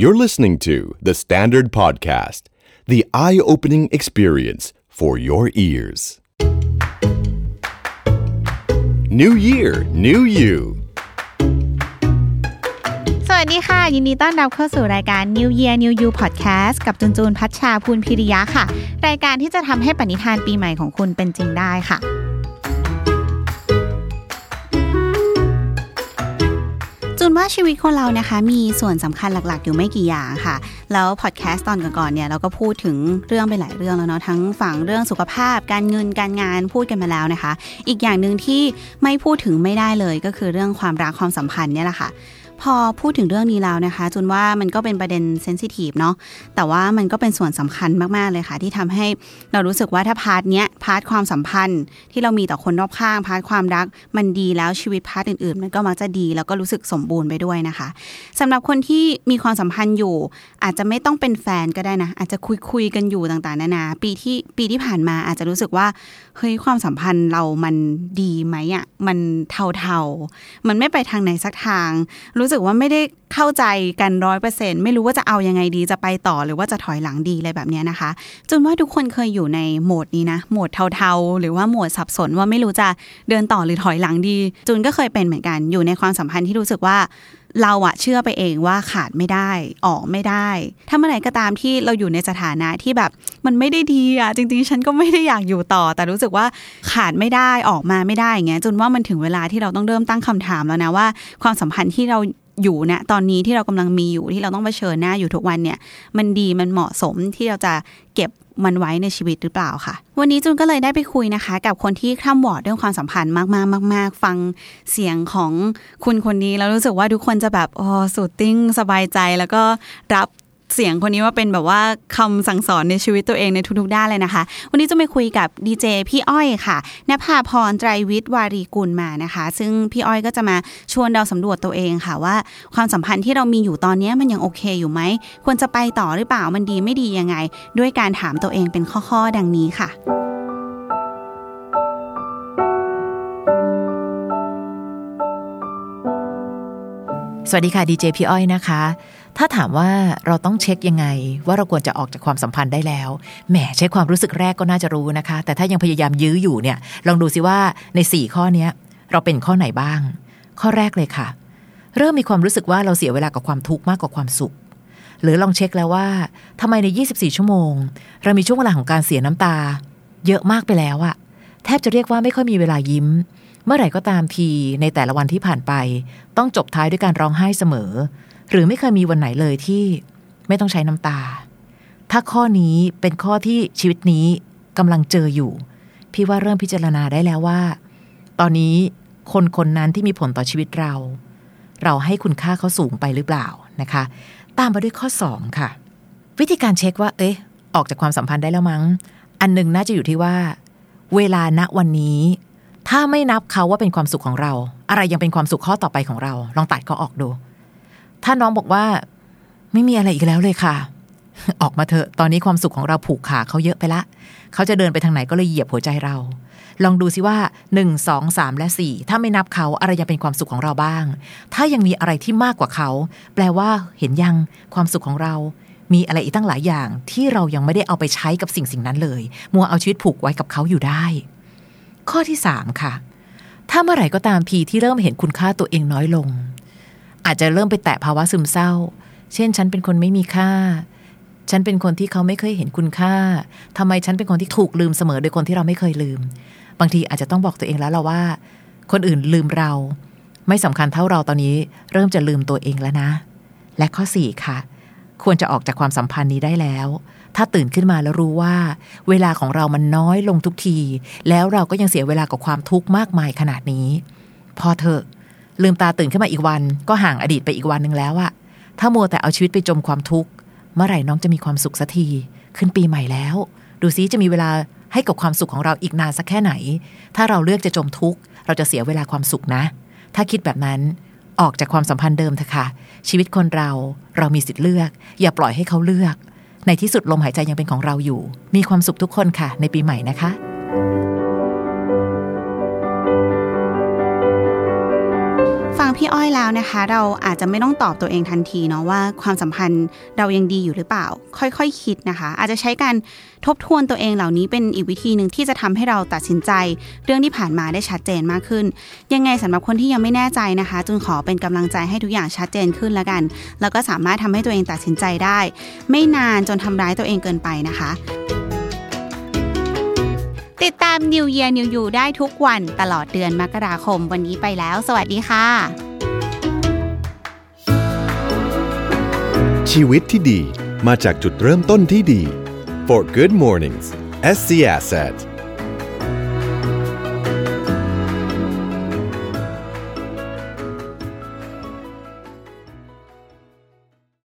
You're listening to The Standard Podcast, the eye opening experience for your ears. New Year, New You. สวัสดีค่ะ ยินดีต้อนรับเข้าสู่รายการ New Year New You Podcast กับจุนจูนพัชชาพูนพิริยะค่ะ รายการที่จะทำให้ปณิธานปีใหม่ของคุณเป็นจริงได้ค่ะ นว่าชีวิตคนเรานะคะ มีส่วนสำคัญหลักๆ อยู่ไม่กี่อย่างค่ะ แล้วพอดแคสต์ตอนก่อนๆเนี่ยเราก็พูดถึงเรื่องไปหลายเรื่องแล้วเนาะทั้งฝั่งเรื่องสุขภาพ การเงินการงานพูดกันมาแล้วนะคะ อีกอย่างหนึ่งที่ไม่พูดถึงไม่ได้เลยก็คือเรื่องความรักความสัมพันธ์เนี่ยแหละค่ะ พอพูดถึงเรื่องนี้แล้วนะคะจุนว่ามันก็เป็นประเด็น sensitive เนาะแต่ว่ามันก็เป็นส่วนสำคัญมาก ๆ เลยค่ะ ที่ทำให้เรารู้สึกว่าถ้า part เนี้ย part ความสัมพันธ์ ที่เรามีต่อคนรอบข้าง part ความรัก มันดีแล้วชีวิตพาร์ทอื่น ๆ มันก็มักจะดีแล้วก็รู้สึกสมบูรณ์ไปด้วยนะคะสำหรับคนที่มีความสัมพันธ์อยู่ อาจจะไม่ต้องเป็นแฟนก็ได้นะ อาจจะคุยคุยๆกันอยู่ต่างๆนานาปีที่ปีที่ผ่านมาอาจจะรู้สึกว่าเฮ้ยความสัมพันธ์เรามันดีไหมอะ่ะมันเทาๆมันไม่ไปทางไหนสักทางรู้สึกว่าไม่ได้ เข้าใจกันร้อยเปอร์เซ็นไม่รู้ว่าจะเอายังไงดีจะไปต่อหรือว่าจะถอยหลังดีอะไรแบบนี้นะคะจนว่าทุกคนเคยอยู่ในโหมดนี้นะโหมดเทาๆ หรือว่าโหมดสับสนว่าไม่รู้จะเดินต่อหรือถอยหลังดีจุนก็เคยเป็นเหมือนกันอยู่ในความสัมพันธ์ที่รู้สึกว่าเราอะเชื่อไปเองว่าขาดไม่ได้ออกไม่ได้ ถ้าเมื่อไหร่ก็ตามที่เราอยู่ในสถานะที่แบบมันไม่ได้ดีอะจริง ๆ ฉันก็ไม่ได้อยากอยู่ต่อ แต่รู้สึกว่าขาดไม่ได้ออกมาไม่ได้อย่างเงี้ยจนว่ามันถึงเวลาที่เราต้องเริ่มตั้งคำถามแล้วนะว่า ความสัมพันธ์ที่เรา อยู่นะตอนนี้ที่เรากำลังมีอยู่ที่เราต้องเผชิญหน้าอยู่ทุกวันเนี่ย มันดีมันเหมาะสมที่เราจะเก็บมันไว้ในชีวิตหรือเปล่าค่ะ วันนี้จูนก็เลยได้ไปคุยนะคะ กับคนที่คร่ำวอดเรื่องความสัมพันธ์มากๆมาก ๆ ฟังเสียงของคุณคนนี้แล้วรู้สึกว่าทุกคนจะแบบอ๋อสุดติ้งสบายใจ แล้วก็รับ เสียงคนนี้ว่าเป็นแบบว่าคำสั่งสอนในชีวิตตัวเองในทุกๆด้านเลยนะคะ วันนี้จะไปคุยกับดีเจพี่อ้อยค่ะนภาพรไตรวิทย์วารีกุลมานะคะ ซึ่งพี่อ้อยก็จะมาชวนเราสำรวจตัวเองค่ะว่า ความสัมพันธ์ที่เรามีอยู่ตอนนี้มันยังโอเคอยู่ไหม ควรจะไปต่อหรือเปล่ามันดีไม่ดียังไง ด้วยการถามตัวเองเป็นข้อๆดังนี้ค่ะสวัสดีค่ะดีเจพี่อ้อยนะคะ ถ้าถามว่าเราต้องเช็คยังไง ว่าเราควรจะออกจากความสัมพันธ์ได้แล้ว แหมใช้ความรู้สึกแรกก็น่าจะรู้นะคะ แต่ถ้ายังพยายามยื้ออยู่เนี่ย ลองดูสิว่าใน 4 ข้อเนี้ยเราเป็นข้อไหนบ้าง ข้อแรกเลยค่ะ เริ่มมีความรู้สึกว่าเราเสียเวลากับความทุกข์มากกว่าความสุข หรือลองเช็คแล้วว่าทำไมใน 24 ชั่วโมง เรามีช่วงเวลาของการเสียน้ำตา เยอะมากไปแล้วอะแทบจะเรียกว่าไม่ค่อยมีเวลายิ้ม เมื่อไหร่ก็ตามทีในแต่ละวันที่ผ่านไป ต้องจบท้ายด้วยการร้องไห้เสมอ หรือไม่เคยมีวันไหนเลยที่ไม่ต้องใช้น้ำตา ถ้าข้อนี้เป็นข้อที่ชีวิตนี้กำลังเจออยู่ พี่ว่าเริ่มพิจารณาได้แล้วว่า ตอนนี้คนคนนั้นที่มีผลต่อชีวิตเรา เราให้คุณค่าเขาสูงไปหรือเปล่านะคะ ตามมาด้วยข้อ 2 ค่ะ วิธีการเช็คว่า เอ๊ะ ออกจากความสัมพันธ์ได้แล้วมั้ง อันหนึงน่าจะอยู่ที่ว่า เวลาณวันนี้ ถ้าไม่นับเขาว่าเป็นความสุขของเรา อะไรยังเป็นความสุขข้อต่อไปของเรา ลองตัดก็ออกดู ถ้าน้องบอกว่า ไม่มีอะไรอีกแล้วเลยค่ะ ออกมาเถอะตอนนี้ความสุขของเราผูกขาเขาเยอะไปละ เขาจะเดินไปทางไหนก็เลยเหยียบหัวใจเรา ลองดูสิว่า 1 2 3 และ 4 ถ้าไม่นับเขาอะไรยังเป็นความสุขของเราบ้าง ถ้ายังมีอะไรที่มากกว่าเขา แปลว่าเห็นยังความสุขของเรามีอะไรอีกตั้งหลายอย่างที่เรายังไม่ได้เอาไปใช้กับสิ่งสิ่งนั้นเลย มัวเอาชีวิตผูกไว้กับเขาอยู่ได้ ข้อที่ 3 ค่ะ ถ้าเมื่อไหร่ก็ตามทีที่เริ่มเห็นคุณค่าตัวเองน้อยลง อาจจะเริ่มไปแตะภาวะซึมเศร้า เช่นฉันเป็นคนไม่มีค่า ฉันเป็นคนที่เขาไม่เคยเห็นคุณค่าทำไมฉันเป็นคนที่ถูกลืมเสมอโดยคนที่เราไม่เคยลืม บางทีอาจจะต้องบอกตัวเองแล้วเราว่า คนอื่นลืมเรา ไม่สำคัญเท่าเราตอนนี้ เริ่มจะลืมตัวเองแล้วนะ และข้อ4ค่ะ ควรจะออกจากความสัมพันธ์นี้ได้แล้วถ้าตื่นขึ้นมาแล้วรู้ว่า เวลาของเรามันน้อยลงทุกที แล้วเราก็ยังเสียเวลากับความทุกข์มากมายขนาดนี้ พอเถอะ ลืมตาตื่นขึ้นมาอีกวัน ก็ห่างอดีตไปอีกวันหนึ่งแล้วอะถ้ามัวแต่เอาชีวิตไปจมความทุกข์เมื่อไหร่น้องจะมีความสุขสักทีขึ้นปีใหม่แล้ว ดูซิจะมีเวลาให้กับความสุขของเราอีกนานสักแค่ไหน ถ้าเราเลือกจะจมทุกข์เราจะเสียเวลาความสุขนะ ถ้าคิดแบบนั้นออกจากความสัมพันธ์เดิมเถอะค่ะ ชีวิตคนเราเรามีสิทธิ์เลือก อย่าปล่อยให้เขาเลือก ในที่สุดลมหายใจยังเป็นของเราอยู่ มีความสุขทุกคนค่ะ ในปีใหม่นะคะ พี่อ้อยแล้วนะคะ เราอาจจะไม่ต้องตอบตัวเองทันทีเนาะว่าความสัมพันธ์เรายังดีอยู่หรือเปล่า ค่อยๆคคิดนะคะ อาจจะใช้การทบทวนตัวเองเหล่านี้เป็นอีกวิธีหนึ่งที่จะทำให้เราตัดสินใจ เรื่องที่ผ่านมาได้ชัดเจนมากขึ้น ยังไงสำหรับคนที่ยังไม่แน่ใจนะคะจึงขอเป็นกำลังใจให้ทุกอย่างชัดเจนขึ้นแล้วกัน แล้วก็สามารถทำให้ตัวเองตัดสินใจได้ ไม่นานจนทำร้ายตัวเองเกินไปนะคะติดตาม New Year New You ได้ทุกวันตลอดเดือนมกราคม วันนี้ไปแล้ว สวัสดีค่ะ ชีวิตที่ดีมาจากจุดเริ่มต้นที่ดี For Good Mornings SC Asset